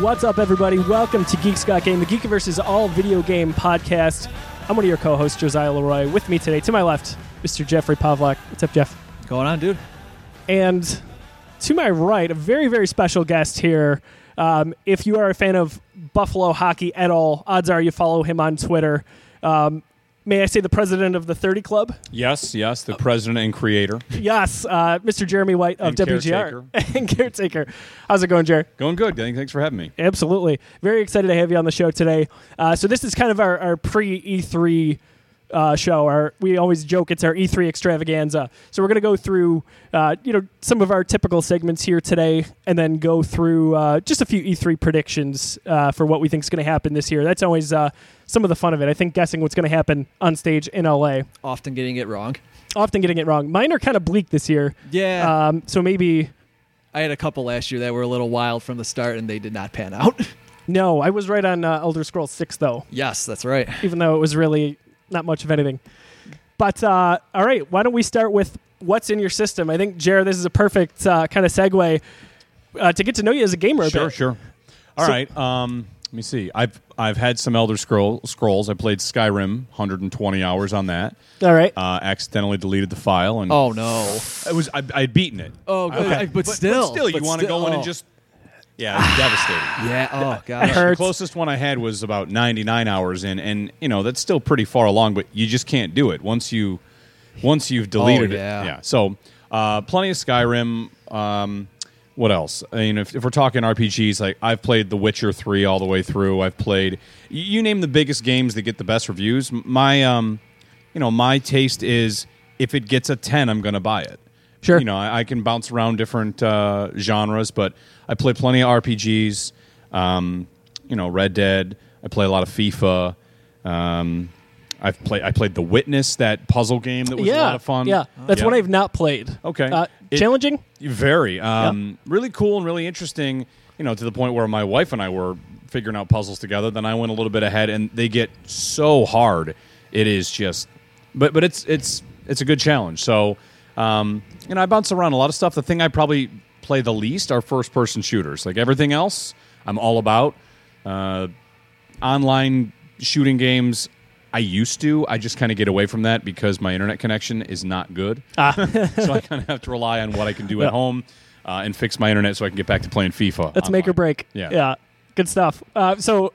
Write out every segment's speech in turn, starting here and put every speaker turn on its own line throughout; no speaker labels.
What's up, everybody? Welcome to Geeks Got Game, the Geekiverse is all video game podcast. I'm one of your co-hosts, Josiah Leroy. With me today, to my left, Mr. Jeffrey Pavlak. What's up, Jeff?
Going on, dude?
And to my right, a very, very special guest here. Um, if you are a fan of Buffalo hockey at all, odds are you follow him on Twitter. Um, may I say the president of the 30 Club?
Yes, yes, the president and creator.
Yes, uh, Mr. Jeremy White of
And
WGR. and caretaker. How's it going, Jerry?
Going good. Thanks for having me.
Absolutely. Very excited to have you on the show today. Uh, so this is kind of our, our pre E3 uh, show. Our we always joke it's our E3 extravaganza. So we're going to go through uh, you know some of our typical segments here today, and then go through uh, just a few E3 predictions uh, for what we think is going to happen this year. That's always uh, some of the fun of it. I think guessing what's going to happen on stage in LA.
Often getting it wrong.
Often getting it wrong. Mine are kind of bleak this year.
Yeah.
Um, so maybe
I had a couple last year that were a little wild from the start and they did not pan out.
no. I was right on uh, Elder Scrolls Six though.
yes, that's right.
even though it was really not much of anything. But uh, all right, why don't we start with what's in your system? I think, Jared, this is a perfect uh, kind of segue uh, to get to know you as a gamer. a
Sure,
bit.
sure. All
So-
right. Um, let me see. I've I've had some Elder Scroll, Scrolls. I played Skyrim, 120 hours on that.
All right.
Uh, accidentally deleted the file, and
Oh no.
it was I, I'd beaten it.
Oh, good. I- but, still,
still, you want to
still-
go in and just yeah, it was devastating.
yeah. Oh
It
god.
hurt.
The
hurts.
closest one I had was about 99 hours in, and you know that's still pretty far along, but you just can't do it once you once you've deleted
yeah.
it. Yeah. So uh, plenty of Skyrim. Um, what else? I mean, if, if we're talking RPGs, like I've played The Witcher three all the way through. I've played y- you name the biggest games that get the best reviews. M- My um, you know, my taste is if it gets a 10, I'm going to buy it.
Sure.
You know, I, I can bounce around different uh, genres, but I play plenty of RPGs. Um, you know, Red Dead. I play a lot of FIFA. Um, I've played. I played The Witness, that puzzle game that was
yeah.
a lot of fun.
Yeah, that's
Yeah.
one I've not played.
Okay.
Uh,
It-
challenging?
Very. Um, Really cool and really interesting, you know, to the point where my wife and I were figuring out puzzles together. Then I went a little bit ahead and they get so hard. It is just but but it's it's it's a good challenge. So um, you know, I bounce around a lot of stuff. The thing I probably play the least are first person shooters. Like everything else, I'm all about. Uh, online shooting games I used to. I just kind of get away from that because my internet connection is not good.
Ah.
so I kind of have to rely on what I can do at home uh, and fix my internet so I can get back to playing FIFA.
That's make or break.
Yeah.
Yeah. Good stuff. Uh, so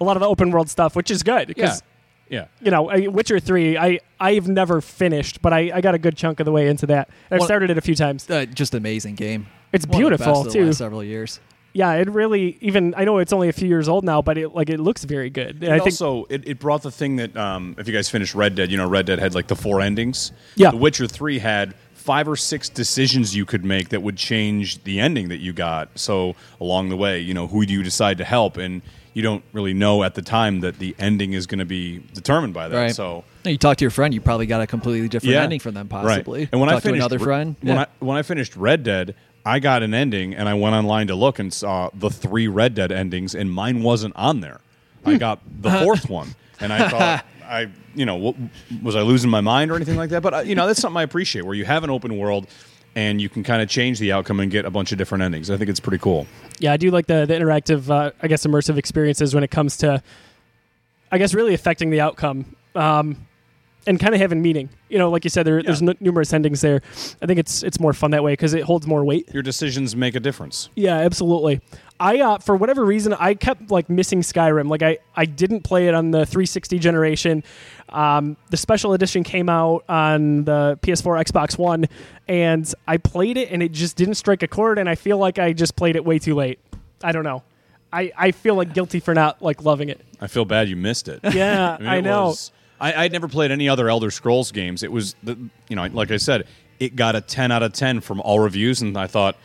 a lot of the open world stuff, which is good
Yeah.
because
Yeah.
you know, I- Witcher three, I I've never finished, but I, I got a good chunk of the way into that. I've
Well-
started it a few times.
Uh, just amazing game.
It's
One of the
beautiful
best of the
too.
last several years.
Yeah, it really even I know it's only a few years old now, but it like it looks very good. And
And
I think
also, it, it brought the thing that um, if you guys finished Red Dead, you know, Red Dead had like the four endings.
Yeah.
The Witcher 3 had five or six decisions you could make that would change the ending that you got. So along the way, you know, who do you decide to help? And you don't really know at the time that the ending is going to be determined by that.
Right.
So
You talk to your friend, you probably got a completely different ending from them, possibly.
Right. And when
talk
I finished
another friend,
when
yeah.
I when I finished Red Dead, I got an ending, and I went online to look and saw the three Red Dead endings, and mine wasn't on there. I got the fourth one, and I thought I, you know, was I losing my mind or anything like that? But uh, you know, that's something I appreciate, where you have an open world. And you can kind of change the outcome and get a bunch of different endings. I think it's pretty cool.
yeah, I do like the the interactive, uh, I guess, immersive experiences when it comes to, I guess, really affecting the outcome. Um, and kind of having meaning, you know, like you said, there, there's n- numerous endings there. I think it's it's more fun that way because it holds more weight.
Your decisions make a difference.
Yeah, absolutely. I uh, for whatever reason I kept like missing Skyrim. Like I I didn't play it on the 360 generation. Um, the special edition came out on the PS4, Xbox One, and I played it and it just didn't strike a chord. And I feel like I just played it way too late. I don't know. I, I feel like guilty for not like loving it.
I feel bad you missed it.
Yeah,
mean,
I, know.
was- I, I'd never played any other Elder Scrolls games. It was, the, you know, like I said, it got a 10 out of 10 from all reviews, and I thought,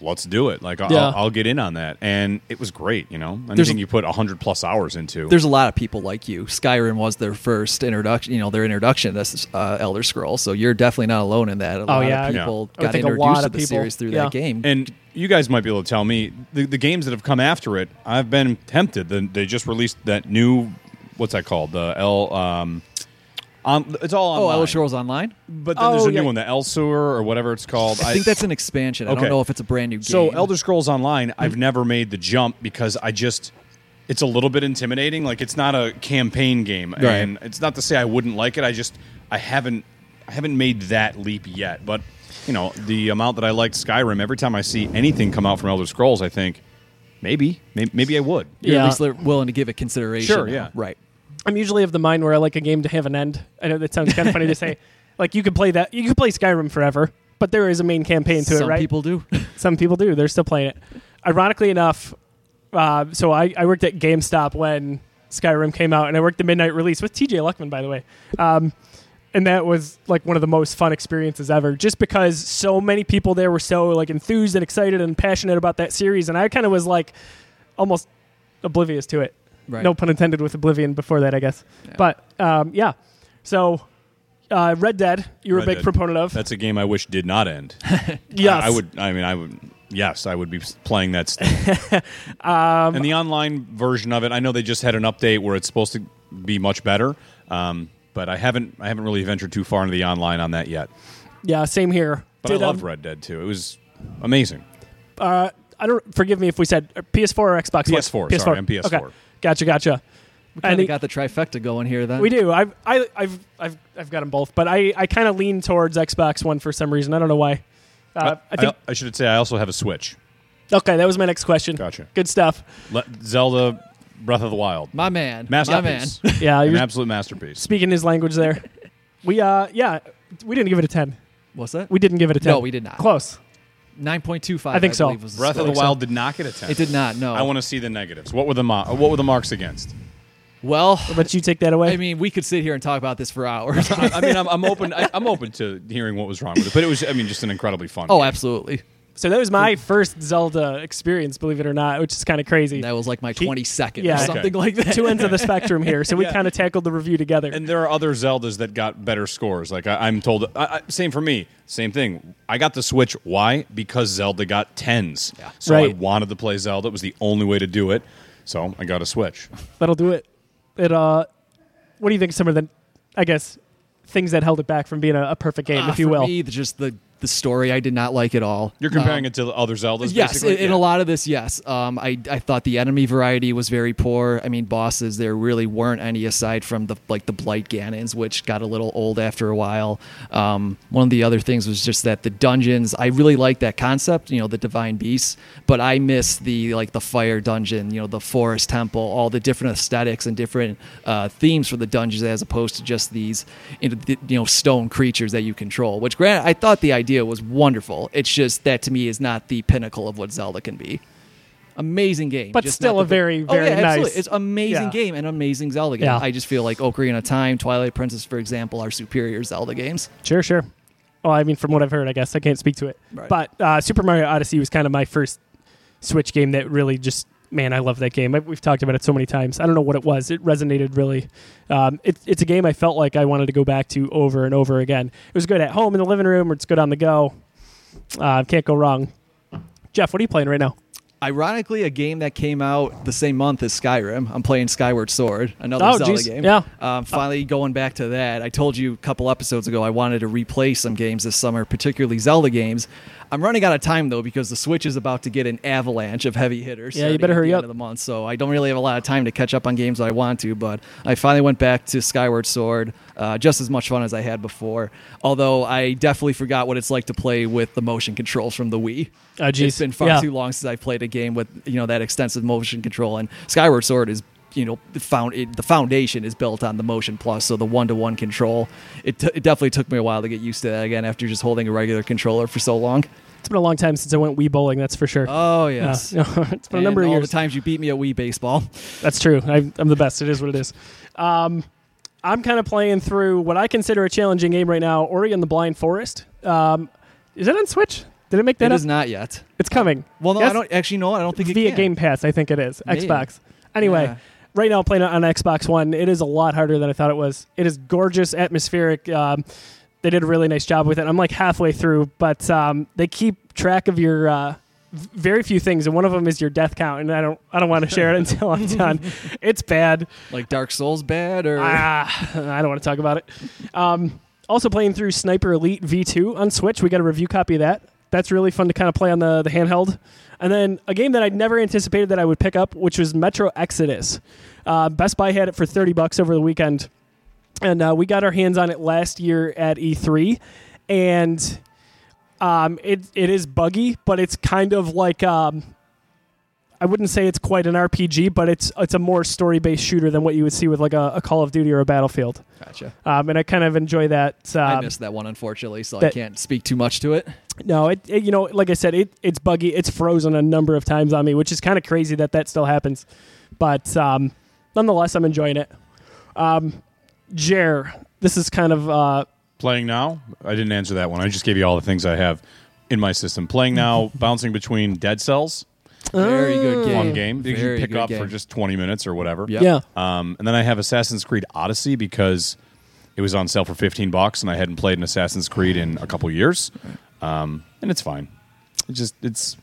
let's do it. Like, I'll,
Yeah.
I'll get in on that. And it was great, you know?
There's-
Anything you put 100 plus hours into.
There's a lot of people like you. Skyrim was their first introduction, you know, their introduction to uh, Elder Scrolls. So you're definitely not alone in that. A lot
yeah.
of people
I would
got
think a
introduced
lot
to
of
the
people-
series through
yeah.
that game.
and you guys might be able to tell me the, the games that have come after it. I've been tempted. The, they just released that new, what's that called? The L. Um, On, it's all
oh,
online. Oh, online.
Elder Scrolls Online.
But then there's
Oh,
a new one, the Elsweyr or whatever it's called.
I think that's an expansion. I
Okay.
don't know if it's a brand new game.
So Elder Scrolls Online, I've hmm. never made the jump because I just it's a little bit intimidating. Like it's not a campaign game,
Right.
and it's not to say I wouldn't like it. I just I haven't I haven't made that leap yet. But you know the amount that I liked Skyrim, every time I see anything come out from Elder Scrolls, I think maybe maybe, maybe I would.
you're
Yeah.
at least li- willing to give it consideration.
Sure, yeah.
Right.
I'm usually of the mind where I like a game to have an end. I know that sounds kind of funny to say. Like you could play that, you could play Skyrim forever, but there is a main campaign to
Some
it, right?
Some people do.
Some people do. They're still playing it. Ironically enough, uh, so I, I worked at GameStop when Skyrim came out, and I worked the midnight release with TJ Luckman, by the way. Um, and that was like one of the most fun experiences ever, just because so many people there were so like enthused and excited and passionate about that series, and I kind of was like almost oblivious to it.
Right.
No pun intended with Oblivion before that, I guess.
Yeah.
But um, yeah, so uh, Red Dead, you were
Red
a big
Dead.
proponent of.
That's a game I wish did not end.
yes,
I, I would. I mean, I would. Yes, I would be playing that. Still.
Um,
and the online version of it, I know they just had an update where it's supposed to be much better. Um, but I haven't. I haven't really ventured too far into the online on that yet.
Yeah, same here.
But
Did,
I
um,
loved Red Dead too. It was amazing.
uh, I don't forgive me if we said uh, PS4 or Xbox One.
PS4, sorry, I'm PS4.
Okay, gotcha, gotcha.
We kind of got the trifecta going here. Then
we do. I've I, I've I've I've got them both, but I I kind of lean towards Xbox One for some reason. I don't know why. Uh, I think
I, should say I also have a Switch.
okay. That was my next question.
Gotcha.
Good stuff.
Le- Zelda Breath of the Wild.
My man. My man.
Masterpiece.
Yeah, you're an
absolute masterpiece.
speaking his language there. We uh yeah, we didn't give it a ten.
What's that?
We didn't give it a ten.
No, we did not.
Close.
Nine point two five.
I think so.
believe was the
Breath of the Wild did not get a 10.
It did not. No.
I want to see the negatives. What were the mo- what were the marks against?
Well,
I'll let you take that away.
I mean, we could sit here and talk about this for hours.
I, I mean, I'm, I'm open. I, I'm open to hearing what was wrong with it, but it was. I mean, just an incredibly fun.
oh,
game.
absolutely.
So that was my first Zelda experience, believe it or not, which is kind of crazy.
That was like my twenty second
Yeah.
or
Okay.
something like that.
Two ends of the spectrum here, so we
Yeah.
kind of tackled the review together.
And there are other Zeldas that got better scores. Like I, I'm told, I, I, same for me. Same thing. I got the Switch. Why? Because Zelda got tens.
Yeah.
So I wanted to play Zelda. It was the only way to do it. So I got a Switch.
That'll do it. It uh, what do you think? Some of the, I guess, things that held it back from being a, a perfect game,
Uh,
if you
for
will.
me, just the the story I did not like at all.
You're comparing
Um,
it to the other Zeldas.
Yes,
basically?
in,
Yeah.
a lot of this, yes. Um, I I thought the enemy variety was very poor. I mean, bosses there really weren't any aside from the like the blight Ganons, which got a little old after a while. Um, one of the other things was just that the dungeons. I really like that concept, you know, the divine beasts, but I miss the like the fire dungeon, you know, the forest temple, all the different aesthetics and different uh, themes for the dungeons as opposed to just these you know, you know stone creatures that you control. Which, granted, I thought the idea was wonderful. It's just that to me is not the pinnacle of what Zelda can be. Amazing game,
But
just
still a
the-
very,
Oh,
very
yeah, absolutely.
nice-
It's amazing
Yeah.
game and amazing Zelda game.
Yeah.
I just feel like Ocarina of Time, Twilight Princess, for example, are superior Zelda games.
Sure, sure. Well, I mean, from what I've heard, I guess I can't speak to it.
Right.
But uh, Super Mario Odyssey was kind of my first Switch game that really just, man, I love that game. I, we've talked about it so many times. I don't know what it was. It resonated really. Um, it, it's a game I felt like I wanted to go back to over and over again. It was good at home in the living room, or it's good on the go. Uh, can't go wrong. Jeff, what are you playing right now?
Ironically, a game that came out the same month as Skyrim. I'm playing Skyward Sword, another
Oh,
Zelda
geez.
game.
Yeah.
Um, finally, going back to that, I told you a couple episodes ago I wanted to replay some games this summer, particularly Zelda games. I'm running out of time though because the Switch is about to get an avalanche of heavy hitters.
Yeah, you better hurry
the
up.
End of the month, so I don't really have a lot of time to catch up on games that I want to. But I finally went back to Skyward Sword, uh, just as much fun as I had before. Although I definitely forgot what it's like to play with the motion controls from the Wii.
Geez.
It's been far
Yeah.
too long since I played a game with you know that extensive motion control. And Skyward Sword is you know the found it, the foundation is built on the motion plus, so the one to one control. It, t- it definitely took me a while to get used to that again after just holding a regular controller for so long.
It's been a long time since I went Wii bowling, that's for sure.
Oh
Yeah.
yes,
it's been a number of
all
years.
the times you beat me at Wii baseball.
That's true. I, I'm the best. It is what it is. Um, I'm kind of playing through what I consider a challenging game right now Ori and the Blind Forest. Um, is that on Switch? Did it make that
It
up?
is not yet.
It's coming.
Well, no,
Yes?
I don't actually know. I don't think
Via. Game Pass, I think it is.
Maybe.
Xbox. Anyway,
Yeah.
Right now I'm playing it on Xbox One. It is a lot harder than I thought it was. It is gorgeous, atmospheric. Um, they did a really nice job with it. I'm like halfway through, but um, they keep track of your uh, very few things, and one of them is your death count, and I don't I don't want to share it until I'm done. It's bad.
Like Dark Souls bad or
Ah, I don't want to talk about it. Um, also playing through Sniper Elite V2 on Switch. We got a review copy of that. That's really fun to kind of play on the, the handheld. And then a game that I'd never anticipated that I would pick up, which was Metro Exodus. Uh, Best Buy had it for 30 bucks over the weekend. And uh, we got our hands on it last year at E3. And um, it, it is buggy, but it's kind of like um, I wouldn't say it's quite an RPG, but it's it's a more story based shooter than what you would see with like a, a Call of Duty or a Battlefield.
Gotcha.
Um, and I kind of enjoy that.
I
Um,
missed that one unfortunately, so I can't speak too much to it.
no, it, it- you know like I said, it it's buggy. It's frozen a number of times on me, which is kind of crazy that that still happens. But um, nonetheless, I'm enjoying it. Um, Jer, this is kind of uh,
Playing now? I didn't answer that one. I just gave you all the things I have in my system. Playing now, bouncing between Dead Cells,
Very good game.
fun game. You
Very
can pick
good
up for
game.
just 20 minutes or whatever.
Yep.
yeah.
Um, and then I have Assassin's Creed Odyssey because it was on sale for 15 bucks and I hadn't played an Assassin's Creed in a couple years. Um, and it's fine. It's just it's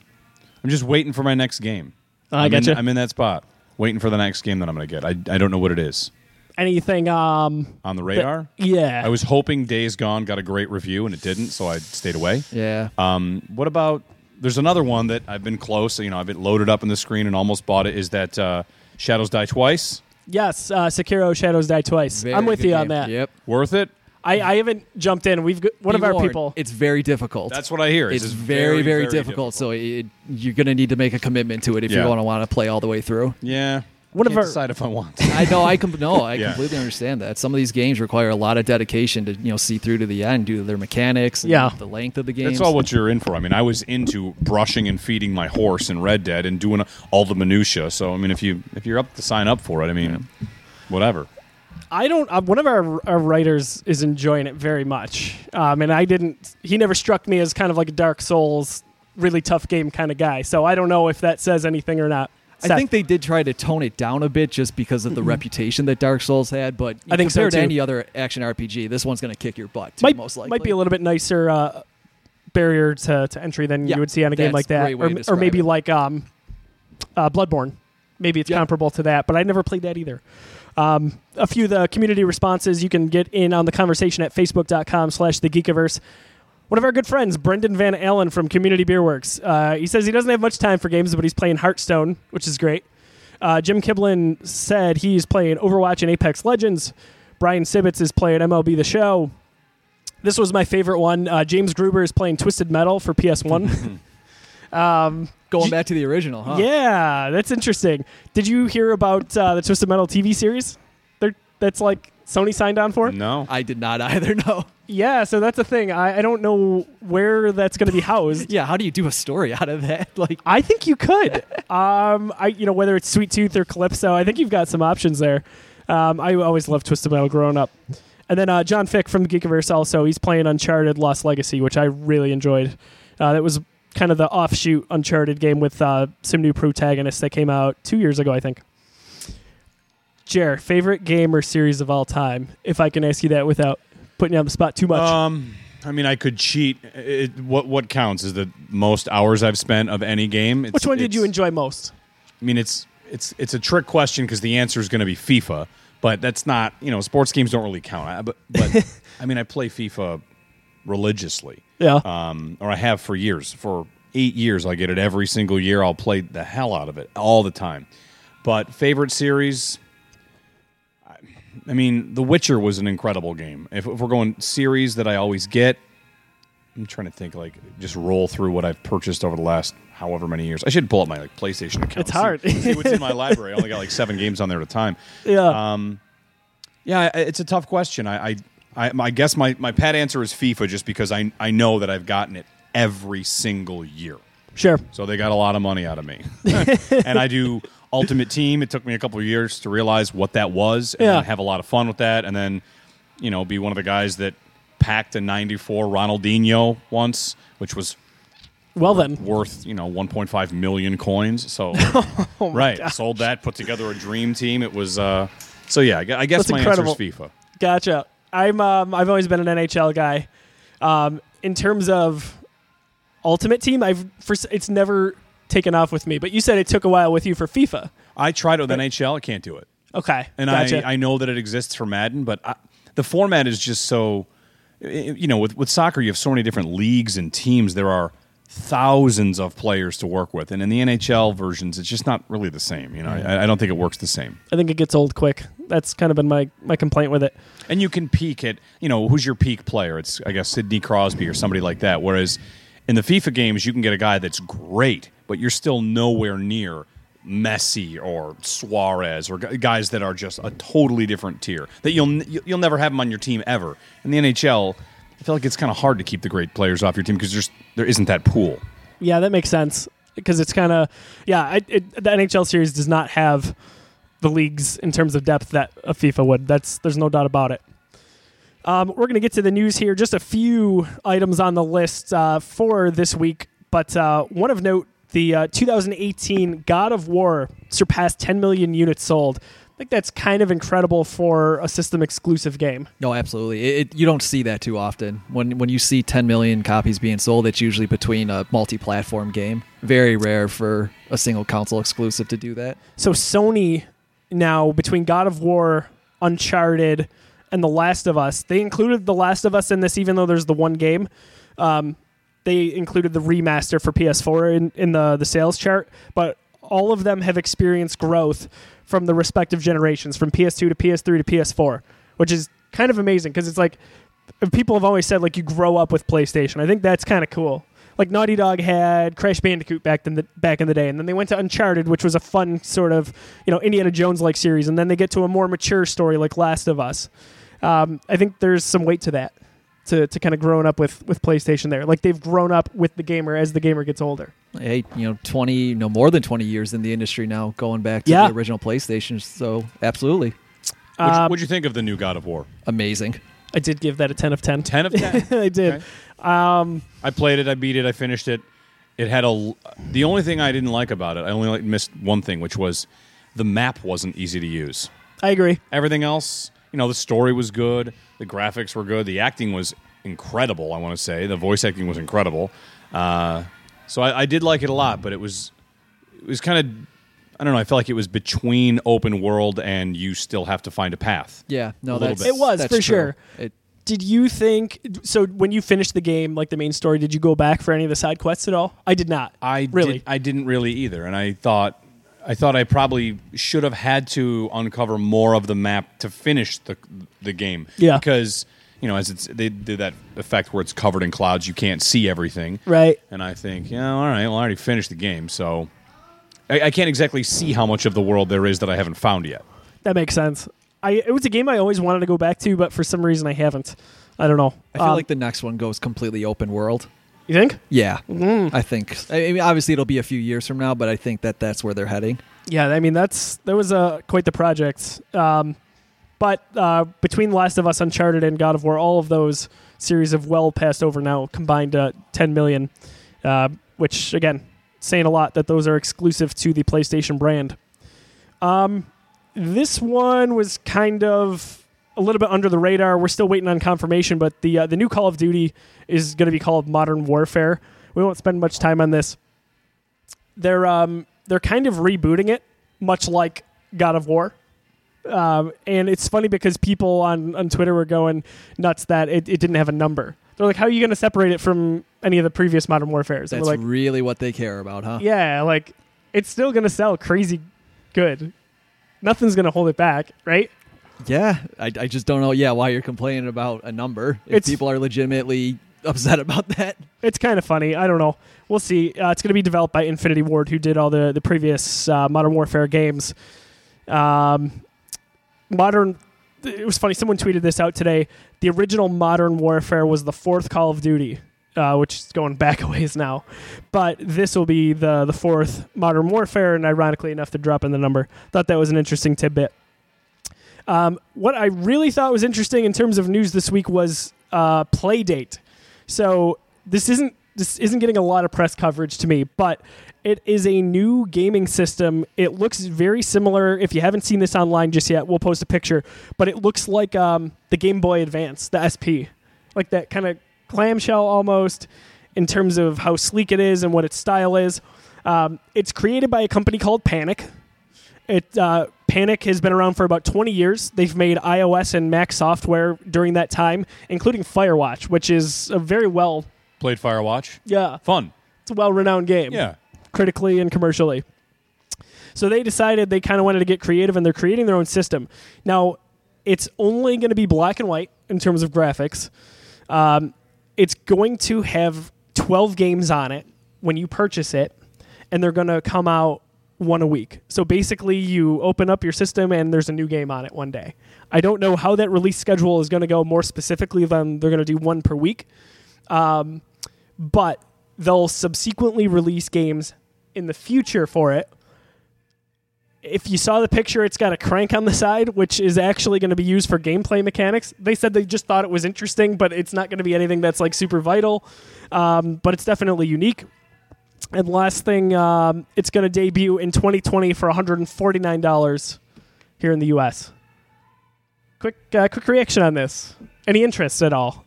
I'm just waiting for my next game.
I
I'm in- I'm in that spot, waiting for the next game that I'm going to get. I, I don't know what it is
Anything? Um,
on the radar.
yeah.
I was hoping Days Gone got a great review and it didn't, so I stayed away.
Yeah.
Um, what about? There's another one that I've been close. You know, I've been loaded up on the screen and almost bought it. Is that uh, Shadows Die Twice?
yes. Uh, Sekiro: Shadows Die Twice.
Very
I'm with
good
you on
game.
that.
Yep.
Worth it?
I, I haven't jumped in. We've got, one
Be
of our
warned,
people.
It's very difficult.
That's what I hear.
it's
just
very, very, difficult, So it, you're going to need to make a commitment to it if
Yeah.
you're going to want to play all the way through.
yeah.
One of our-
decide if I want.
I know. I com- no. I
Yeah.
completely understand that. Some of these games require a lot of dedication to you know see through to the end due to their mechanics. And
Yeah.
The length of the game.
That's all what you're in for. I mean, I was into brushing and feeding my horse in Red Dead and doing all the minutia. So I mean, if you if you're up to sign up for it, I mean, whatever.
I don't. Uh, one of our, our writers is enjoying it very much, um, and I didn't. He never struck me as kind of like a Dark Souls, really tough game kind of guy. So I don't know if that says anything or not.
I think they did try to tone it down a bit just because of the reputation that Dark Souls had, but
I think
compared
too.
to any other action RPG, this one's going to kick your butt. Too,
might
most likely.
might be a little bit nicer uh, barrier to, to entry than
Yeah,
you would see on a game like that, or, or maybe
it.
like um, uh, Bloodborne. Maybe it's
Yeah.
comparable to that, but I never played that either. Um, a few of the community responses you can get in on the conversation at facebook.com slash the geekiverse one of our good friends brendan van allen from community beer works uh, he says he doesn't have much time for games but he's playing hearthstone which is great uh, jim kiblin said he's playing overwatch and apex legends brian sibbets is playing mlb the show this was my favorite one uh, james gruber is playing twisted metal for ps1 um,
going back to the original, huh?
yeah, that's interesting. Did you hear about uh, the Twisted Metal TV series? They're, that's like Sony signed on for.
No.
I did not either. No.
Yeah, so that's the thing. I, I don't know where that's going to be housed.
Yeah. How do you do a story out of that? Like,
I think you could. um, I you know whether it's Sweet Tooth or Calypso, I think you've got some options there. Um, I always loved Twisted Metal growing up. And then uh, John Fick from Geekiverse also he's playing Uncharted Lost Legacy, which I really enjoyed. Uh, that was kind of the offshoot Uncharted game with uh, some new protagonists that came out two years ago, I think. Jer, favorite game or series of all time? If I can ask you that without putting you on the spot too much.
Um, I mean, I could cheat. It, what what counts is the most hours I've spent of any game. It's,
Which one did you enjoy most?
I mean, it's it's it's a trick question because the answer is going to be FIFA, but that's not. You know, sports games don't really count. I, but but I mean, I play FIFA religiously,
Yeah.
um, or I have for years. For eight years, I get it every single year. I'll play the hell out of it all the time. But favorite series. I- mean, The Witcher was an incredible game. If, if we're going series that I always get, I'm trying to think like just roll through what I've purchased over the last however many years. I should pull up my like PlayStation account.
It's
see-
hard.
See, what's in my library. I only got like seven games on there at a time.
yeah.
Um, yeah, it's a tough question. I, I, I, I guess my, my pat answer is FIFA, just because I I know that I've gotten it every single year.
sure.
So they got a lot of money out of me. and I do Ultimate Team. It took me a couple of years to realize what that was and
Yeah.
have a lot of fun with that. And then, you know, be one of the guys that packed a 94 Ronaldinho once, which was
Well then.
worth, you know, 1.5 million coins. So,
Oh
right. Sold that, put together a dream team. It was, uh, so yeah, I guess
That's
my
incredible.
answer is FIFA.
Gotcha. I'm um, I've always been an NHL guy. Um, in terms of Ultimate Team. I've for it's never taken off with me. But you said it took a while with you for FIFA.
I tried it with uh, NHL. I can't do it.
Okay,
and
gotcha.
I, I know that it exists for Madden, but I, the format is just so. You know, with with soccer, you have so many different leagues and teams. There are thousands of players to work with, and in the NHL versions, it's just not really the same. You know, I, I don't think it works the same.
I think it gets old quick. That's kind of been my my complaint with it.
And you can peak at, you know, who's your peak player? It's I guess Sidney Crosby or somebody like that. Whereas in the FIFA games, you can get a guy that's great, but you're still nowhere near Messi or Suarez or guys that are just a totally different tier that you'll you'll never have them on your team ever. In the NHL, I feel like it's kind of hard to keep the great players off your team because there's there isn't that pool.
Yeah, that makes sense because it's kind of yeah. I, it, the NHL series does not have the leagues in terms of depth that a FIFA would. That's there's no doubt about it. Um, we're going to get to the news here. Just a few items on the list uh, for this week, but uh, one of note: the uh, 2018 God of War surpassed 10 million units sold. I think that's kind of incredible for a system exclusive game.
No, absolutely. It, it, you don't see that too often. When when you see 10 million copies being sold, it's usually between a multi-platform game. Very rare for a single console exclusive to do that.
So Sony now between God of War, Uncharted, and The Last of Us, they included The Last of Us in this, even though there's the one game. Um, they included the remaster for PS4 in, in the the sales chart, but all of them have experienced growth from the respective generations, from PS2 to PS3 to PS4, which is kind of amazing because it's like people have always said like you grow up with PlayStation. I think that's kind of cool. Like Naughty Dog had Crash Bandicoot back in the back in the day, and then they went to Uncharted, which was a fun sort of you know Indiana Jones like series, and then they get to a more mature story like Last of Us. Um, I think there's some weight to that, to to kind of growing up with with PlayStation there. Like they've grown up with the gamer as the gamer gets older.
Hey, you know, 20, no more than 20 years in the industry now, going back to
Yeah.
the original PlayStation. So, absolutely
What'd, you-
Um,
what'd you think of the new God of War?
amazing.
I did give that a ten of ten.
Ten of ten.
I did.
Okay.
Um,
I played it. I beat it. I finished it. It had a. The only thing I didn't like about it, I only like, missed one thing, which was the map wasn't easy to use.
I agree.
Everything else, you know, the story was good, the graphics were good, the acting was incredible. I want to say the voice acting was incredible. Uh, so I, I did like it a lot, but it was it was kind of I don't know. I felt like it was between open world and you still have to find a path.
Yeah, no,
A little
that's
bit.
It was,
that's
for
true.
sure.
It,
Did you think so when you finished the game, like the main story? Did you go back for any of the side quests at all? I did not.
I
really.
did, I didn't really either, and I thought I thought I probably should have had to uncover more of the map to finish the the game.
Yeah.
because you know, as it's they did that effect where it's covered in clouds, you can't see everything.
right.
And I think, yeah, all right, well, I already finished the game, so I, I can't exactly see how much of the world there is that I haven't found yet.
That makes sense. I it was a game I always wanted to go back to, but for some reason I haven't. I don't know.
I feel
Um,
like the next one goes completely open world.
You think?
Yeah,
Mm.
I think. I mean, obviously it'll be a few years from now, but I think that that's where they're heading.
Yeah, I mean that's that was uh, quite the project. Um, but uh, between Last of Us, Uncharted, and God of War, all of those series have well passed over now, combined uh, 10 million, uh, which again, saying a lot that those are exclusive to the PlayStation brand. Um, this one was kind of a little bit under the radar. We're still waiting on confirmation, but the uh, the new Call of Duty is going to be called Modern Warfare. We won't spend much time on this. They're um, they're kind of rebooting it, much like God of War. Um, and it's funny because people on, on Twitter were going nuts that it, it didn't have a number. They're like, "How are you going to separate it from any of the previous Modern Warfares?"
That's
like,
really what they care about, huh?
"Yeah, like it's still going to sell crazy good. Nothing's going to hold it back, right?"
Yeah, I, I just don't know. Yeah, why you're complaining about a number if
It's-
people are legitimately upset about that.
It's kind of funny. I don't know. We'll see. Uh, it's going to be developed by Infinity Ward, who did all the the previous uh, Modern Warfare games. Um, modern. It was funny. Someone tweeted this out today. The original Modern Warfare was the fourth Call of Duty, uh, which is going back a ways now. But this will be the the fourth Modern Warfare, and ironically enough, to drop in the number. Thought that was an interesting tidbit. Um, what I really thought was interesting in terms of news this week was uh, Playdate. So this isn't this isn't getting a lot of press coverage to me, but it is a new gaming system. It looks very similar. If you haven't seen this online just yet, we'll post a picture. But it looks like um, the Game Boy Advance, the SP, like that kind of clamshell almost. in terms of how sleek it is and what its style is. Um, it's created by a company called Panic. It uh, Panic has been around for about 20 years. They've made iOS and Mac software during that time, including Firewatch, which is a very well,
Played Firewatch.
yeah,
Fun.
it's a well-renowned game
Yeah.
critically and commercially. So they decided they kind of wanted to get creative and they're creating their own system. Now, it's only going to be black and white in terms of graphics. Um, it's going to have 12 games on it when you purchase it, and they're going to come out one a week. So basically, you open up your system and there's a new game on it one day. I don't know how that release schedule is going to go more specifically than they're going to do one per week. Um, but they'll subsequently release games in the future for it. If you saw the picture, it's got a crank on the side, which is actually going to be used for gameplay mechanics. They said they just thought it was interesting, but it's not going to be anything that's like super vital. Um, but it's definitely unique. And last thing, um, it's going to debut in 2020 for 149 dollars here in the U.S. Quick, uh, quick reaction on this. Any interest at all?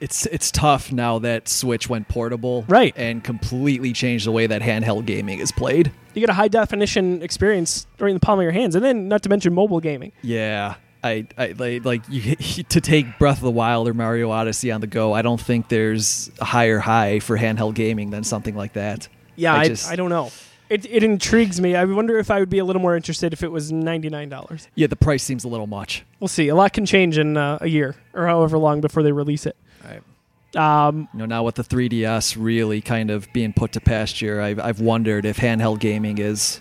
It's it's tough now that Switch went portable,
Right.
and completely changed the way that handheld gaming is played.
You get a high definition experience right in the palm of your hands, and then not to mention mobile gaming.
Yeah. I, I like, like you, to take Breath of the Wild or Mario Odyssey on the go. I don't think there's a higher high for handheld gaming than something like that.
Yeah,
I
I,
just-
I don't know. It, it intrigues me. I wonder if I would be a little more interested if it was ninety nine dollars.
Yeah, the price seems a little much.
We'll see. A lot can change in uh, a year or however long before they release it.
Right.
Um,
You know, now with the 3DS really kind of being put to pasture, I've, I've wondered if handheld gaming is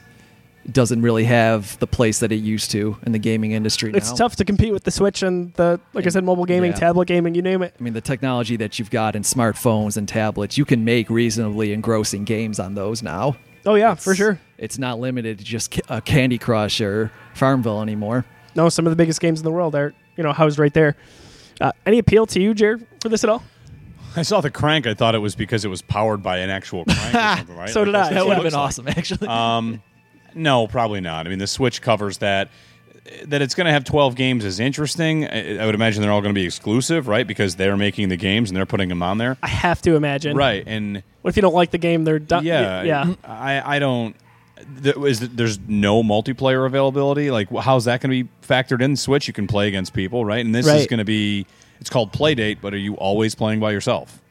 doesn't really have the place that it used to in the gaming industry
it's
now.
tough to compete with the Switch and the like I said, mobile gaming,
Yeah.
tablet gaming, you name it.
I mean, the technology that you've got in smartphones and tablets, you can make reasonably engrossing games on those now.
Oh yeah,
It's-
for sure.
It's not limited to just ca- uh, Candy Crush or Farmville anymore.
No, some of the biggest games in the world are you know housed right there. Uh, any appeal to you, Jared, for this at all?
I saw the crank. I thought it was because it was powered by an actual crank or something, right?
So did I.
That would have been
like.
awesome, actually.
Um, no, probably not. I mean, the Switch covers that. That it's going to have 12 games is interesting. I, I would imagine they're all going to be exclusive, right? Because they're making the games and they're putting them on there.
I have to imagine.
Right. And
What if you don't like the game? They're done.
yeah,
yeah. Mm-hmm.
I, I don't. There, is, there's no multiplayer availability. Like, how's that going to be factored in? Switch, you can play against people, right? And this is going to be. It's called Playdate, but are you always playing by yourself?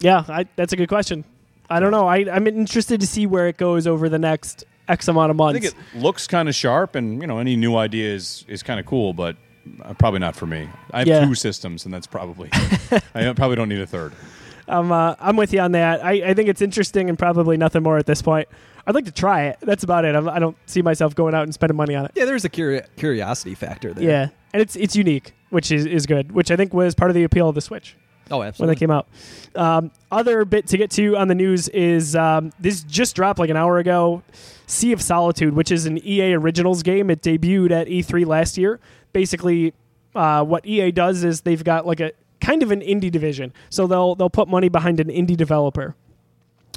Yeah, I, that's a good question. I don't know. I, I'm interested to see where it goes over the next X amount of months.
I think it looks kind of sharp, and you know, any new idea is is kind of cool, but uh, probably not for me. I have
Yeah.
two systems, and that's probably I probably don't need a third.
I'm uh, I'm with you on that. I, I think it's interesting and probably nothing more at this point. I'd like to try it. That's about it. I'm, I don't see myself going out and spending money on it.
yeah, there's a curi- curiosity factor there.
Yeah, and it's it's unique, which is, is good. Which I think was part of the appeal of the Switch
Oh, absolutely.
when they came out. Um, other bit to get to on the news is um, this just dropped like an hour ago. Sea of Solitude, which is an EA Originals game. It debuted at E3 last year. Basically, uh, what EA does is they've got like a kind of an indie division, so they'll they'll put money behind an indie developer,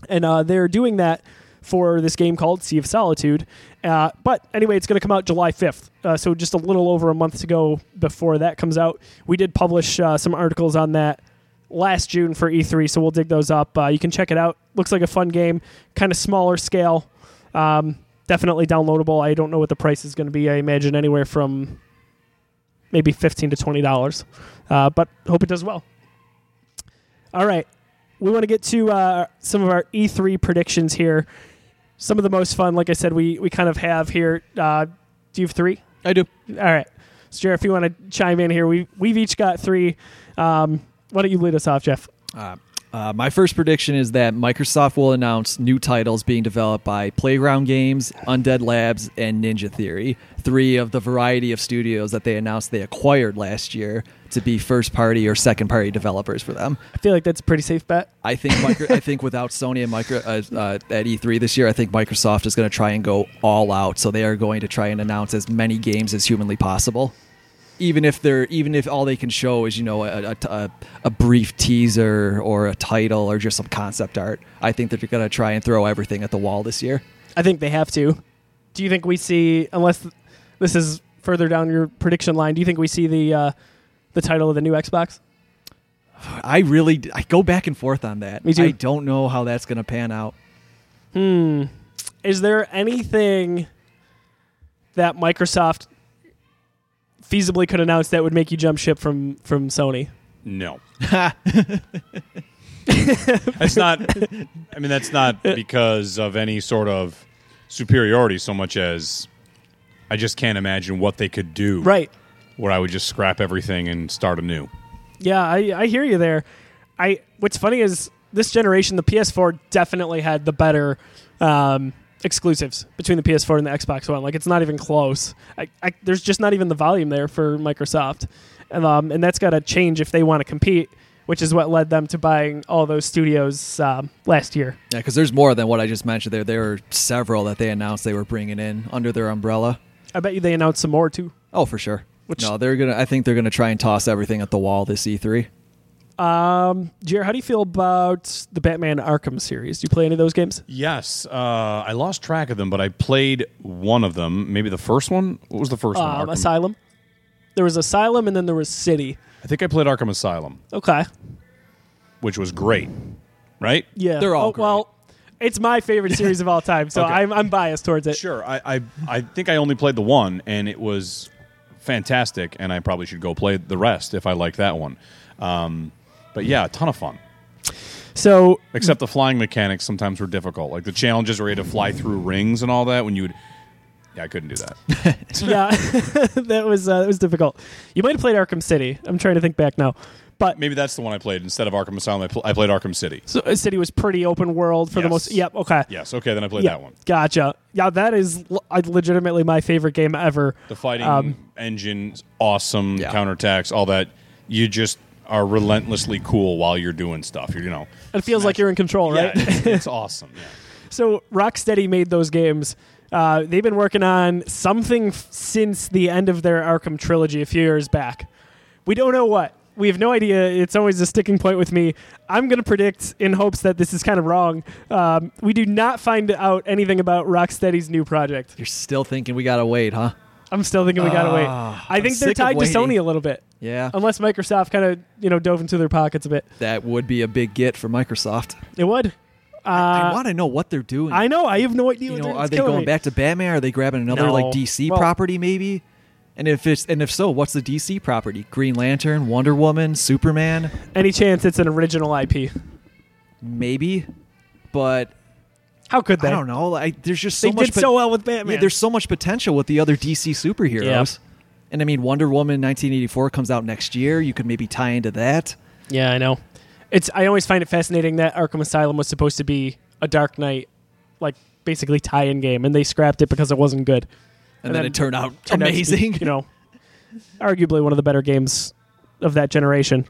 and uh, they're doing that for this game called Sea of Solitude. Uh, but anyway, it's going to come out July 5th, uh, so just a little over a month to go before that comes out. We did publish uh, some articles on that last June for E3, so we'll dig those up. Uh, you can check it out. Looks like a fun game, kind of smaller scale. Um, definitely downloadable. I don't know what the price is going to be. I imagine anywhere from maybe fifteen to twenty dollars, uh, but hope it does well. All right, we want to get to uh, some of our E3 predictions here. Some of the most fun, like I said, we we kind of have here. Uh, do you have three?
I do.
All right. So, if you want to chime in here, we we've each got three. Um, why don't you lead us off, Jeff?
Uh, uh, my first prediction is that Microsoft will announce new titles being developed by Playground Games, Undead Labs, and Ninja Theory, three of the variety of studios that they announced they acquired last year to be first party or second party developers for them.
I feel like that's a pretty safe bet.
I think micro, I think without Sony and micro uh, uh, at E3 this year, I think Microsoft is going to try and go all out. So they are going to try and announce as many games as humanly possible. Even if they're even if all they can show is you know a, a, a, brief teaser or a title or just some concept art, I think they're going to try and throw everything at the wall this year.
I think they have to. Do you think we see, unless th- this is further down your prediction line, do you think we see the uh, the title of the new Xbox?
I really I go back and forth on that.
Me too.
I don't know how that's going to pan out.
Hmm. Is there anything that Microsoft feasibly could announce that would make you jump ship from from Sony?
No. that's not. I mean, that's not because of any sort of superiority, so much as I just can't imagine what they could do.
Right.
Where I would just scrap everything and start anew.
Yeah, I, I hear you there. I what's funny is this generation, the PS4 definitely had the better um, exclusives between the PS4 and the Xbox One. Like it's not even close. I, I, there's just not even the volume there for Microsoft, and, um, and that's got to change if they want to compete. Which is what led them to buying all those studios um, last year.
Yeah, because there's more than what I just mentioned there. There are several that they announced they were bringing in under their umbrella.
I bet you they announced some more too.
Oh, for sure.
Which-
no, they're gonna. I think they're gonna try and toss everything at the wall this E E3.
Um, Jer, how do you feel about the Batman Arkham series? Do you play any of those games?
Yes, uh, I lost track of them, but I played one of them. Maybe the first one. What was the first one?
Um,
Arkham-
Asylum. There was Asylum, and then there was City.
I think I played Arkham Asylum,
Okay.
which was great. Right?
Yeah,
They're all
Oh, well. It's my favorite series of all time, so
Okay.
I'm I'm biased towards it.
Sure. I, I I think I only played the one, and it was fantastic. And I probably should go play the rest if I like that one. Um, but yeah, a ton of fun.
So
Except the flying mechanics sometimes were difficult. Like the challenges where you had to fly through rings and all that. When you would, yeah, I couldn't do that.
yeah, that was uh, that was difficult. You might have played Arkham City. I'm trying to think back now, but
Maybe that's the one I played instead of Arkham Asylum. I, pl- I played Arkham City.
so, uh, City was pretty open world for the
Yes.
most. Yep. Okay.
Yes. Okay. Then I played
Yeah,
that one.
Gotcha. Yeah, that is l- uh, legitimately my favorite game ever.
The fighting
Um,
engine's awesome.
Yeah.
Counterattacks, all that. You just are relentlessly cool while you're doing stuff. You're, you know,
It feels like you're in control, right?
Yeah, it's, it's awesome. Yeah.
So Rocksteady made those games. Uh, they've been working on something f- since the end of their Arkham trilogy a few years back. We don't know what. We have no idea. It's always a sticking point with me. I'm going to predict, in hopes that this is kind of wrong. Um, we do not find out anything about Rocksteady's new project.
You're still thinking we gotta wait, huh?
I'm still thinking we got to wait.
Ah,
I
I'm
think they're
sick of
tied to
waiting.
Sony a little bit,
Yeah,
unless Microsoft kind of you know dove into their pockets a bit.
that would be a big get for Microsoft.
It would.
I
Uh,
want to know what they're doing.
I know. I have no idea.
you
what
know,
they're-
are
it's
they
killing
going
me.
back to Batman? Are they grabbing another
No.
like DC
Well-
property maybe? And if it's and if so, what's the DC property? Green Lantern, Wonder Woman, Superman,
Any chance it's an original IP?
maybe. But
How could they?
I don't know. Like, there's just so
They
much.
did
pot-
so well with Batman.
Yeah, there's so much potential with the other DC superheroes.
Yeah.
And I mean, Wonder Woman 1984 comes out next year. You could maybe tie into that.
Yeah, I know. It's I always find it fascinating that Arkham Asylum was supposed to be a Dark Knight, like basically tie-in game, and they scrapped it because it wasn't good.
And, then, it turned out
turned out to be,
amazing.
you know, arguably one of the better games of that generation.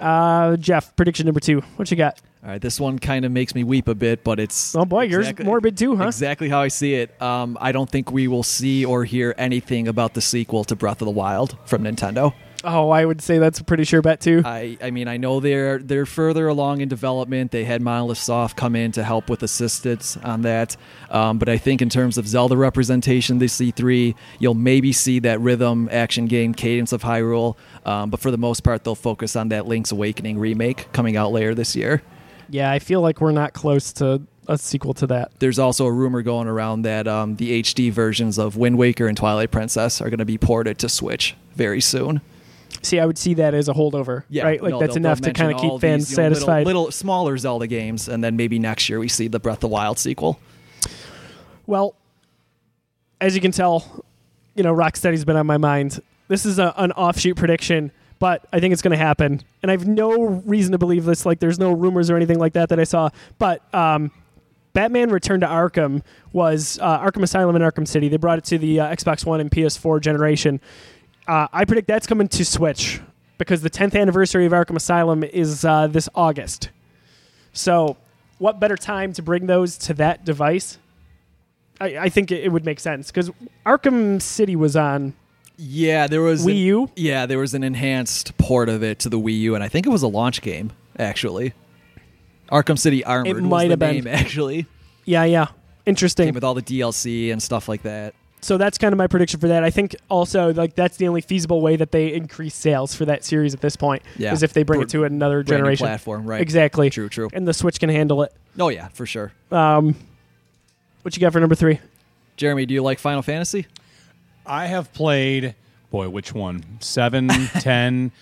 Uh, Jeff, prediction number two. What you got?
All right, this one kind of makes me weep a bit, but it's
Oh boy, yours
exactly-
morbid too, huh?
Exactly how I see it. Um, I don't think we will see or hear anything about the sequel to Breath of the Wild from Nintendo.
Oh, I would say that's a pretty sure bet too.
I, I mean, I know they're they're further along in development. They had Monolith Soft come in to help with assistance on that, um, but I think in terms of Zelda representation this E3, you'll maybe see that rhythm action game Cadence of Hyrule. Um, but for the most part, they'll focus on that Link's Awakening remake coming out later this year.
Yeah, I feel like we're not close to a sequel to that.
There's also a rumor going around that um, the HD versions of Wind Waker and Twilight Princess are going to be ported to Switch very soon.
See, I would see that as a holdover, right? Like
no,
that's enough to kind of keep fans
these, you know, little-
satisfied.
Little, smaller Zelda games, and then maybe next year we see the Breath of the Wild sequel.
Well, as you can tell, you know, Rocksteady's been on my mind. This is a, an offshoot prediction, but I think it's going to happen. And I have no reason to believe this. Like, there's no rumors or anything like that that I saw. But um, Batman Return to Arkham was uh, Arkham Asylum and Arkham City. They brought it to the uh, Xbox One and PS4 generation. Uh, I predict that's coming to Switch because the 10th anniversary of Arkham Asylum is uh, this August. So, what better time to bring those to that device? I, I think it, it would make sense because Arkham City was on
Yeah, there was
Wii
an-
U.
Yeah, there was an enhanced port of it to the Wii U, and I think it was a launch game actually. Arkham City Armored
might
was the
have been.
name actually.
Yeah, yeah.
Came
Interesting.
with all the DLC and stuff like that.
so that's kind of my prediction for that. I think also like that's the only feasible way that they increase sales for that series at this point
Yeah.
is if they bring
Br-
it to another
Brand new
generation.
platform, right?
Exactly.
True, true.
And the Switch can handle it.
Oh yeah, for sure.
Um, what you got for number three?
Jeremy, do you like Final Fantasy?
I have played, boy, which one? Seven, ten.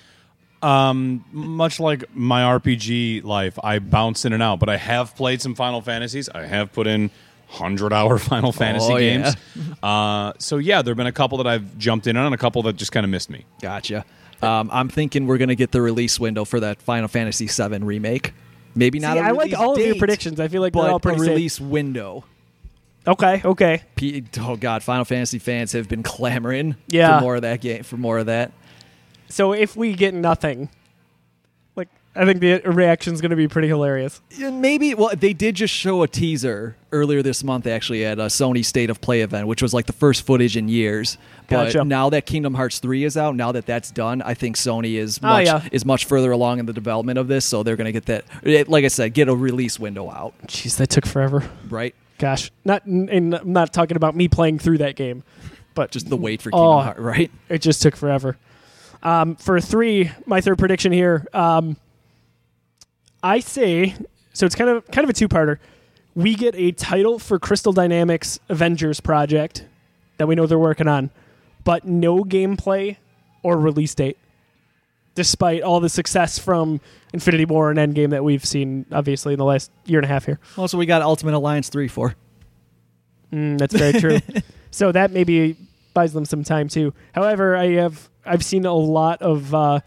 Um, much like my RPG life, I bounce in and out, but I have played some Final Fantasies. I have put in hundred hour Final Fantasy
Oh, yeah.
games. uh, so yeah, there have been a couple that I've jumped in on, and a couple that just kind of missed me.
Gotcha. Um, I'm thinking we're gonna get the release window for that Final Fantasy VII remake. Maybe not.
See,
a
I like
release
all of your predictions. I feel like they're
but
all pretty
a
safe.
release window.
Okay, okay.
P- oh God, Final Fantasy fans have been clamoring
Yeah.
for more of that game. For more of that.
So if we get nothing, like I think the reaction's going to be pretty hilarious.
Yeah, Maybe. Well, they did just show a teaser earlier this month, actually, at a Sony State of Play event, which was like the first footage in years. But
Gotcha.
now that Kingdom Hearts three is out, now that that's done, I think Sony is
Oh,
much
yeah.
is much further along in the development of this. So they're going to get that. it- Like I said, get a release window out,
Jeez, that took forever.
right?
Gosh, not and I'm not talking about me playing through that game, but
Just the wait for Kingdom
Oh.
Hearts, right?
it just took forever. Um, for three, my third prediction here, um, I say so. It's kind of kind of a two-parter. We get a title for Crystal Dynamics Avengers project that we know they're working on, but no gameplay or release date. Despite all the success from Infinity War and Endgame that we've seen, obviously in the last year and a half here.
Also, we got Ultimate Alliance three 4.
Mm, that's very true. so that maybe buys them some time too. However, I have I've seen a lot of uh,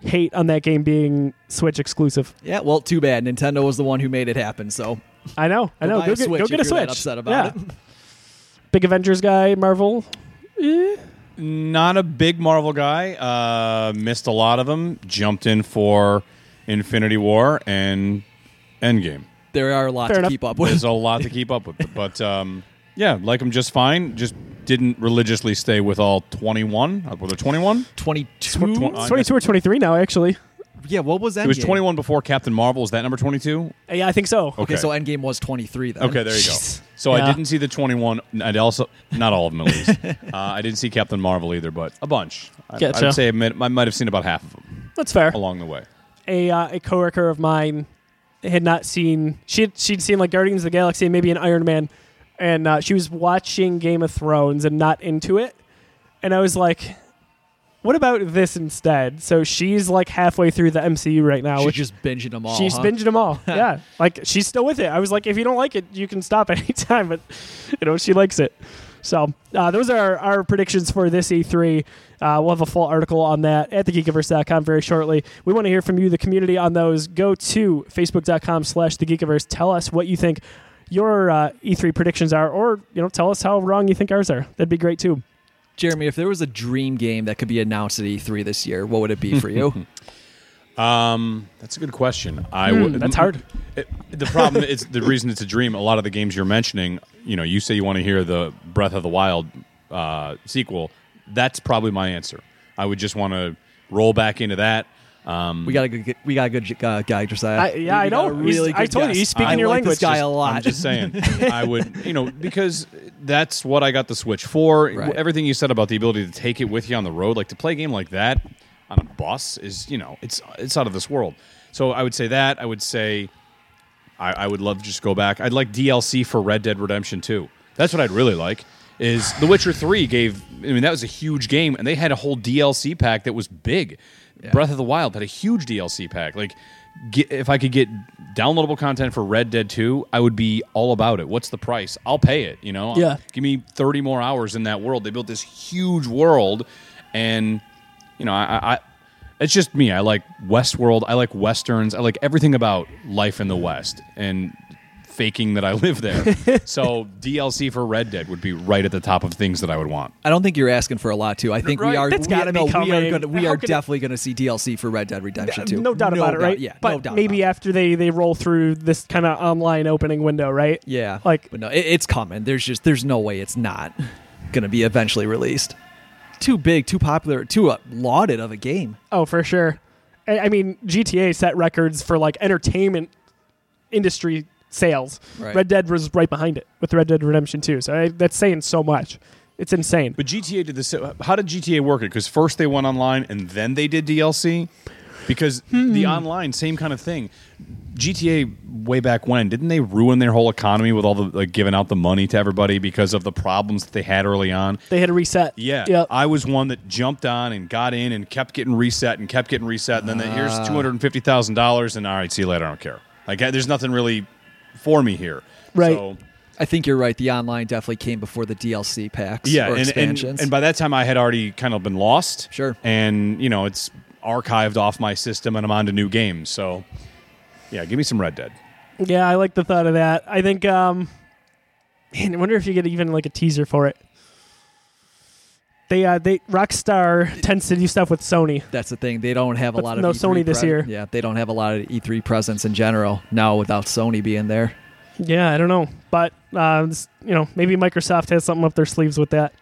hate on that game being Switch exclusive.
Yeah, well, too bad. Nintendo was the one who made it happen. So
I know, I know. Go
a
get,
Switch
go get a Switch.
upset about
yeah.
it.
Big Avengers guy, Marvel. Eh.
Not a big Marvel guy. Uh, missed a lot of them. Jumped in for Infinity War and Endgame.
there are a lot
Fair
to
enough.
keep up with.
There's a lot to keep up with, but um, yeah, like them just fine. Just didn't religiously stay with all 21. Uh, Were there 21?
Twenty-two.
Tw- tw- I
22 or 23 now, actually.
yeah, what was that?
It was 21 before Captain Marvel. Is that number 22?
Uh, Yeah, I think so.
Okay,
Okay.
so Endgame was twenty-three then.
Okay, there you go. So I didn't see the 21. I'd also not all of them at least. uh, I didn't see Captain Marvel either, but a bunch. I,
Gotcha.
I'd say I might, I might have seen about half of them
That's fair.
along the way.
a uh, a coworker of mine had not seen she had, she'd seen like Guardians of the Galaxy and maybe an Iron Man, and uh, she was watching Game of Thrones and not into it, and I was like, "What about this instead?" So she's like halfway through the MCU right now,
She's
which
just binging them all.
she's
huh?
binging them all. yeah, like she's still with it. I was like, if you don't like it, you can stop anytime. but you know she likes it. So uh, those are our predictions for this E3. Uh, we'll have a full article on that at thegeekiverse.com very shortly. We want to hear from you, the community, on those. Go to facebook.com slash thegeekiverse. Tell us what you think your uh, E3 predictions are, or you know, tell us how wrong you think ours are. That'd be great too.
Jeremy, if there was a dream game that could be announced at E3 this year, what would it be for you?
Um, that's a good question. I would.
that's hard.
It, the problem is the reason it's a dream. A lot of the games you're mentioning, you know, you say you want to hear the Breath of the Wild uh, sequel. That's probably my answer. I would just want to roll back into that. Um,
we got a good, we got a good uh, guy, Josiah.
I- yeah,
We
I
got
know.
a
He's-
really
I
good
told you, he's speaking
I
your
like
language.
This guy
Just-
a lot.
I'm just saying, I would, you know, because that's what I got the Switch for.
Right.
Everything you said about the ability to take it with you on the road, like to play a game like that on a bus, is you know, it's it's out of this world. So I would say that. I would say, I, I would love to just go back. I'd like DLC for Red Dead Redemption 2. That's what I'd really like. Is The Witcher 3 gave? I mean, that was a huge game, and they had a whole DLC pack that was big. Breath of the Wild had a huge DLC pack. Like, get, if I could get downloadable content for Red Dead 2, I would be all about it. What's the price? I'll pay it. You know,
Yeah.
Give me 30 more hours in that world. They built this huge world, and you know, I, I it's just me. I like Westworld. I like westerns. I like everything about life in the West and faking that I live there. so DLC for Red Dead would be right at the top of things that I would want.
I don't think you're asking for a lot too. I think we are.
that's
we,
gotta be
no, we are,
coming.
gonna, we
How
are
could it-
definitely going to see DLC for Red Dead Redemption 2.
No doubt about it, right?
Yeah,
but
no doubt.
maybe
about it.
after they they roll through this kind of online opening window, right?
Yeah,
Like-
but no, it, it's coming. There's just there's no way it's not going to be eventually released. Too big, too popular, too uh, lauded of a game.
Oh, for sure. I, I mean, GTA set records for like entertainment industry sales.
Right.
Red Dead was right behind it with Red Dead Redemption 2. So I, that's saying so much. It's insane.
But GTA did this. How did GTA work it? Because first they went online and then they did DLC. Because the
Hmm.
online, same kind of thing. GTA way back when didn't they ruin their whole economy with all the like giving out the money to everybody because of the problems that they had early on?
They had a reset.
Yeah,
Yep.
I was one that jumped on and got in and kept getting reset and kept getting reset, and then the,
Ah.
here's two hundred and fifty thousand dollars, and all right, see you later. I don't care. Like, there's nothing really for me here.
Right.
So,
I think you're right. The online definitely came before the DLC packs
yeah,
or
and, and and by that time I had already kind of been lost.
Sure.
And you know it's archived off my system, and I'm on to new games. So, yeah, give me some Red Dead.
Yeah, I like the thought of that. I think. Um, man, I wonder if you get even like a teaser for it. They uh, they Rockstar tends to do stuff with Sony.
That's the thing. They don't have a
But
lot of
no
E3
Sony this
pre-
year.
Yeah, they don't have a lot of E3 presence in general now without Sony being there.
Yeah, I don't know, but uh, you know, maybe Microsoft has something up their sleeves with that.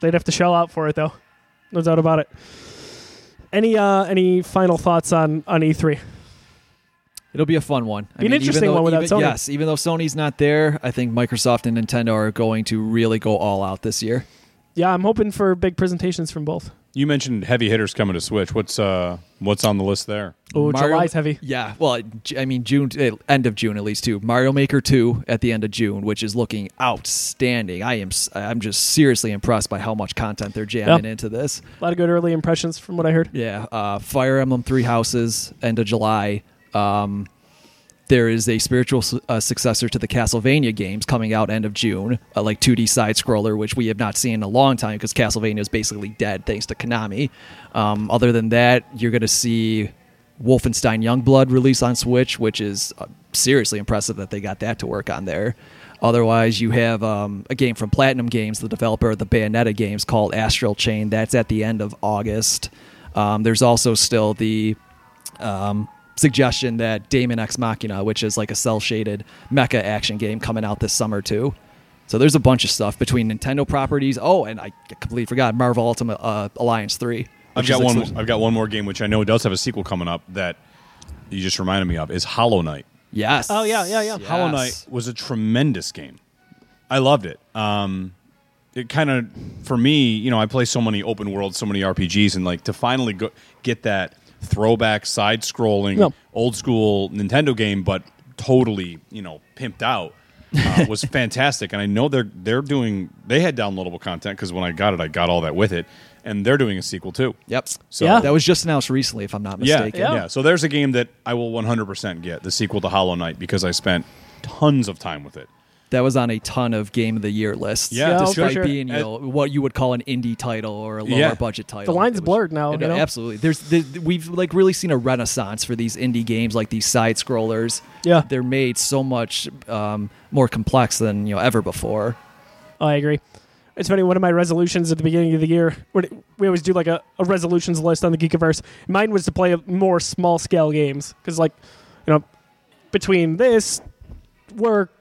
They'd have to shell out for it, though. No doubt about it. Any uh, any final thoughts on on E E3?
It'll be a fun one. I
Be an
mean, even
interesting
though-
one without
even-
Sony.
Yes, even though Sony's not there, I think Microsoft and Nintendo are going to really go all out this year.
Yeah, I'm hoping for big presentations from both.
You mentioned heavy hitters coming to Switch. What's uh what's on the list there?
Oh,
Mario-
July's heavy.
Yeah, well, I mean June, eh, end of June at least too. Mario Maker two at the end of June, which is looking outstanding. I am, s- I'm just seriously impressed by how much content they're jamming into this.
A lot of good early impressions from what I heard.
Yeah, uh, Fire Emblem Three Houses, end of July. Um, there is a spiritual uh, successor to the Castlevania games coming out end of June, uh, like 2D side scroller, which we have not seen in a long time because Castlevania is basically dead thanks to Konami. Um, other than that, you're going to see Wolfenstein Youngblood release on Switch, which is uh, seriously impressive that they got that to work on there. Otherwise, you have um, a game from Platinum Games, the developer of the Bayonetta games, called Astral Chain. That's at the end of August. Um, there's also still the um, suggestion that Daemon X Machina, which is like a cell shaded mecha action game, coming out this summer too. So there's a bunch of stuff between Nintendo properties. Oh, and I completely forgot Marvel Ultimate uh, Alliance Three.
I've got one.
exclusive.
I've got one more game which I know does have a sequel coming up that you just reminded me of is Hollow Knight.
Yes.
Oh, yeah, yeah, yeah.
Hollow Knight was a tremendous game. I loved it. Um, it kind of for me, you know, I play so many open worlds, so many RPGs, and like to finally go, get that throwback side scrolling
No.
old school Nintendo game, but totally, you know, pimped out. Uh, was fantastic, and I know they're they're doing. They had downloadable content because when I got it, I got all that with it, and they're doing a sequel too.
Yep.
So
Yeah.
That was just announced recently, if I'm not mistaken.
yeah,
mistaken.
yeah, So there's a game that I will 100% get the sequel to Hollow Knight because I spent tons of time with it.
That was on a ton of game of the year lists.
Yeah,
Yeah, for
despite
sure.
being you know what you would call an indie title or a lower
Yeah.
budget title.
The line's
was-
blurred now,
it-
you know?
Absolutely. There's the, we've like really seen a renaissance for these indie games, like these side scrollers.
Yeah.
they're made so much um, more complex than you know ever before.
Oh, I agree. It's funny. One of my resolutions at the beginning of the year, we always do like a, a resolutions list on the Geekiverse. Mine was to play more small scale games because, like, you know, between this, work,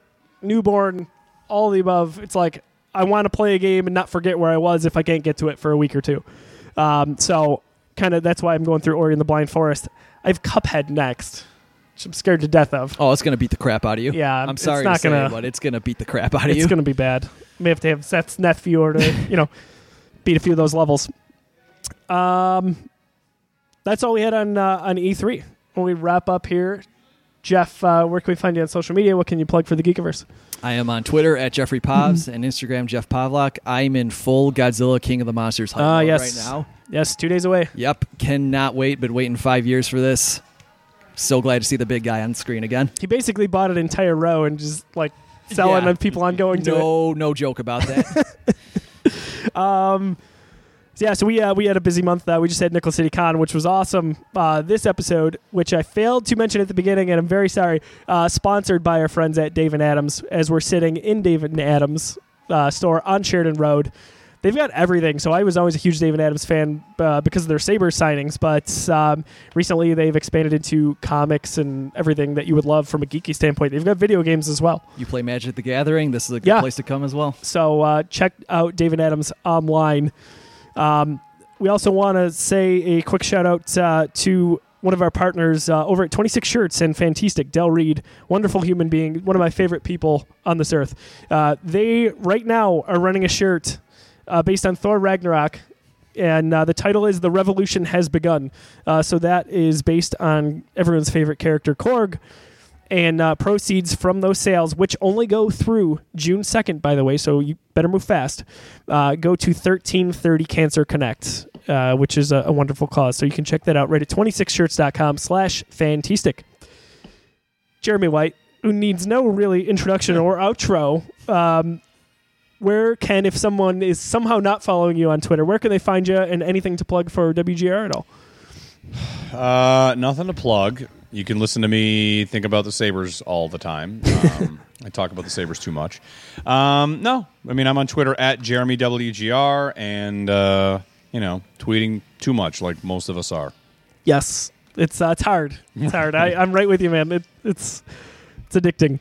newborn, all the above, it's like I want to play a game and not forget where I was if I can't get to it for a week or two. Um, so, kind of that's why I'm going through Ori and the Blind Forest. I have Cuphead next, which I'm scared to death of.
Oh, it's gonna beat the crap out of you.
Yeah,
I'm
it's
sorry
not
to say,
gonna-
it, but it's gonna beat the crap out of you.
it's going to be bad. May have to have Seth's nephew or to, you know, beat a few of those levels. Um, that's all we had on uh, on E3. When we wrap up here, Jeff, uh, where can we find you on social media? What can you plug for the Geekiverse?
I am on Twitter at Jeffrey Povs and Instagram Jeff Pavlak. I'm in full Godzilla King of the Monsters hunt
Ah,
mode
yes.
right now.
Yes, two days away.
Yep, cannot wait. Been waiting five years for this. So glad to see the big guy on screen again.
He basically bought an entire row and just like selling
Yeah.
people on going to it.
No, no joke about that.
Um, so yeah, so we uh, we had a busy month. Uh, we just had Nickel City Con, which was awesome. Uh, this episode, which I failed to mention at the beginning, and I'm very sorry, uh, sponsored by our friends at Dave and Adams. As we're sitting in Dave and Adams uh, store on Sheridan Road, they've got everything. So I was always a huge Dave and Adams fan uh, because of their Sabre signings, but um, recently they've expanded into comics and everything that you would love from a geeky standpoint. They've got video games as well.
you play Magic the Gathering. This is a good
Yeah.
place to come as well.
So uh, check out David Adams online. Um, we also want to say a quick shout out uh, to one of our partners uh, over at 26 Shirts and Fantastic, Del Reed, wonderful human being, one of my favorite people on this earth. Uh, they right now are running a shirt uh, based on Thor Ragnarok. And uh, the title is The Revolution Has Begun. Uh, so that is based on everyone's favorite character, Korg. And uh, proceeds from those sales, which only go through June 2nd, by the way, so you better move fast, uh, go to 1330 Cancer Connect, uh, which is a, a wonderful cause. So you can check that out right at 26shirts.com slash fantastic. Jeremy White, who needs no really introduction or outro, um, where can, if someone is somehow not following you on Twitter, where can they find you and anything to plug for WGR at all?
Uh, nothing to plug. You can listen to me think about the Sabres all the time. Um, I talk about the Sabres too much. Um, no, I mean, I'm on Twitter at Jeremy WGR and, uh, you know, tweeting too much like most of us are.
Yes, it's uh, it's hard. It's hard. I, I'm right with you, man. It, it's it's addicting,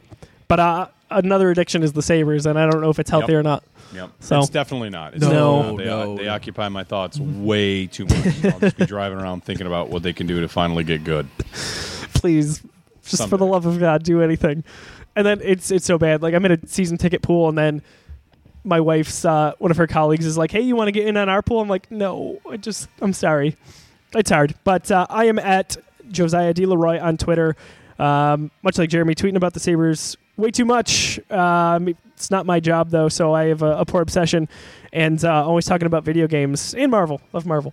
but uh, another addiction is the Sabres, and I don't know if it's healthy
Yep.
or not.
Yep.
So-
it's definitely not. It's
No.
definitely not. They,
No.
they occupy my thoughts way too much. I'll just be driving around thinking about what they can do to finally get good.
Please, just for the love of God, do anything. And then it's it's so bad. Like I'm in a season ticket pool, and then my wife's uh, one of her colleagues is like, "Hey, you want to get in on our pool?" I'm like, "No, I just I'm sorry, it's hard." But uh, I am at Josiah D Leroy on Twitter. Um, much like Jeremy, tweeting about the Sabres way too much. Um, it's not my job though, so I have a, a poor obsession, and uh, always talking about video games and Marvel. Love Marvel.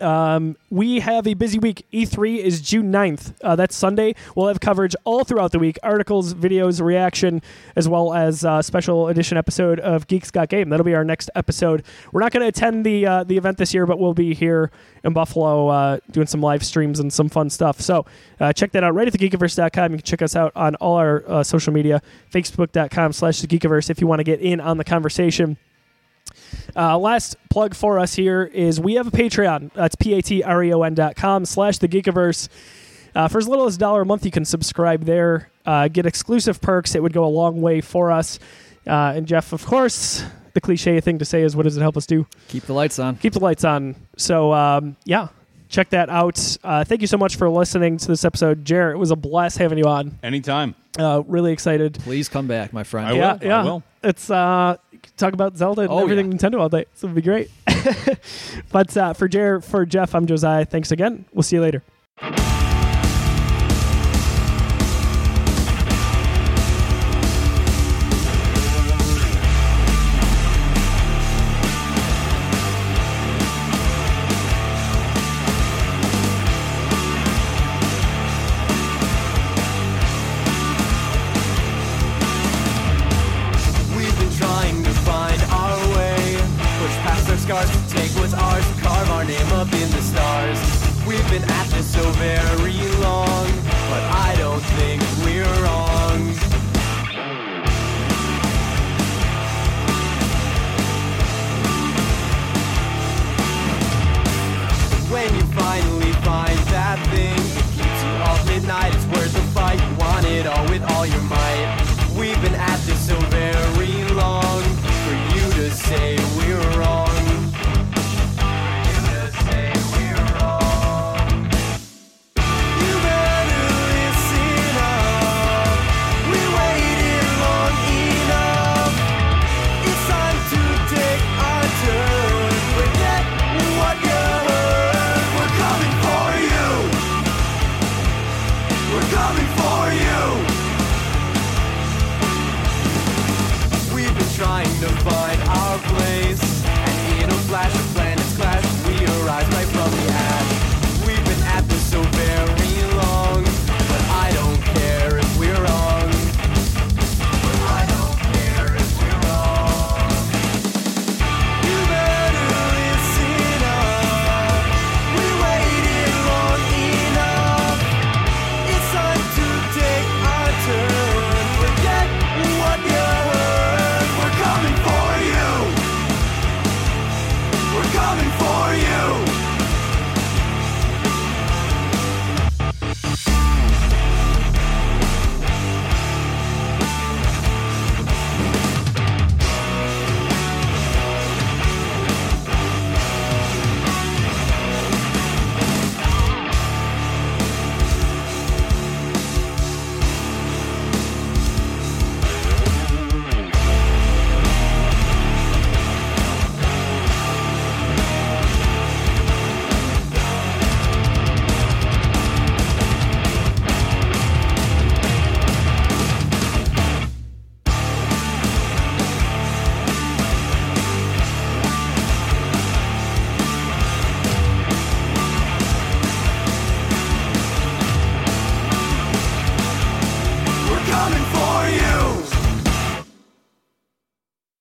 Um, we have a busy week. E3 is June 9th. Uh, that's Sunday. We'll have coverage all throughout the week articles, videos, reaction, as well as a special edition episode of Geeks Got Game. That'll be our next episode. We're not going to attend the uh, the event this year, but we'll be here in Buffalo uh, doing some live streams and some fun stuff. So uh, check that out right at thegeekiverse.com. You can check us out on all our uh, social media, facebook.com slash thegeekiverse if you want to get in on the conversation. Uh, last plug for us here is we have a Patreon. That's p-a-t-r-e-o-n dot com slash the Geekiverse. Uh, for as little as a dollar a month, you can subscribe there, uh, get exclusive perks. It would go a long way for us. Uh, and Jeff, of course, the cliche thing to say is, what does it help us do?
Keep the lights on.
Keep the lights on. So, um, yeah, check that out. Uh, thank you so much for listening to this episode. Jared, it was a blast having you on.
Anytime.
Uh, really excited.
Please come back, my friend.
I will.
yeah, yeah.
will.
It's uh, talk about Zelda and
Oh,
everything Nintendo all day. So it'd be great. but uh, for Jer, for Jeff, I'm Josiah. Thanks again. We'll see you later.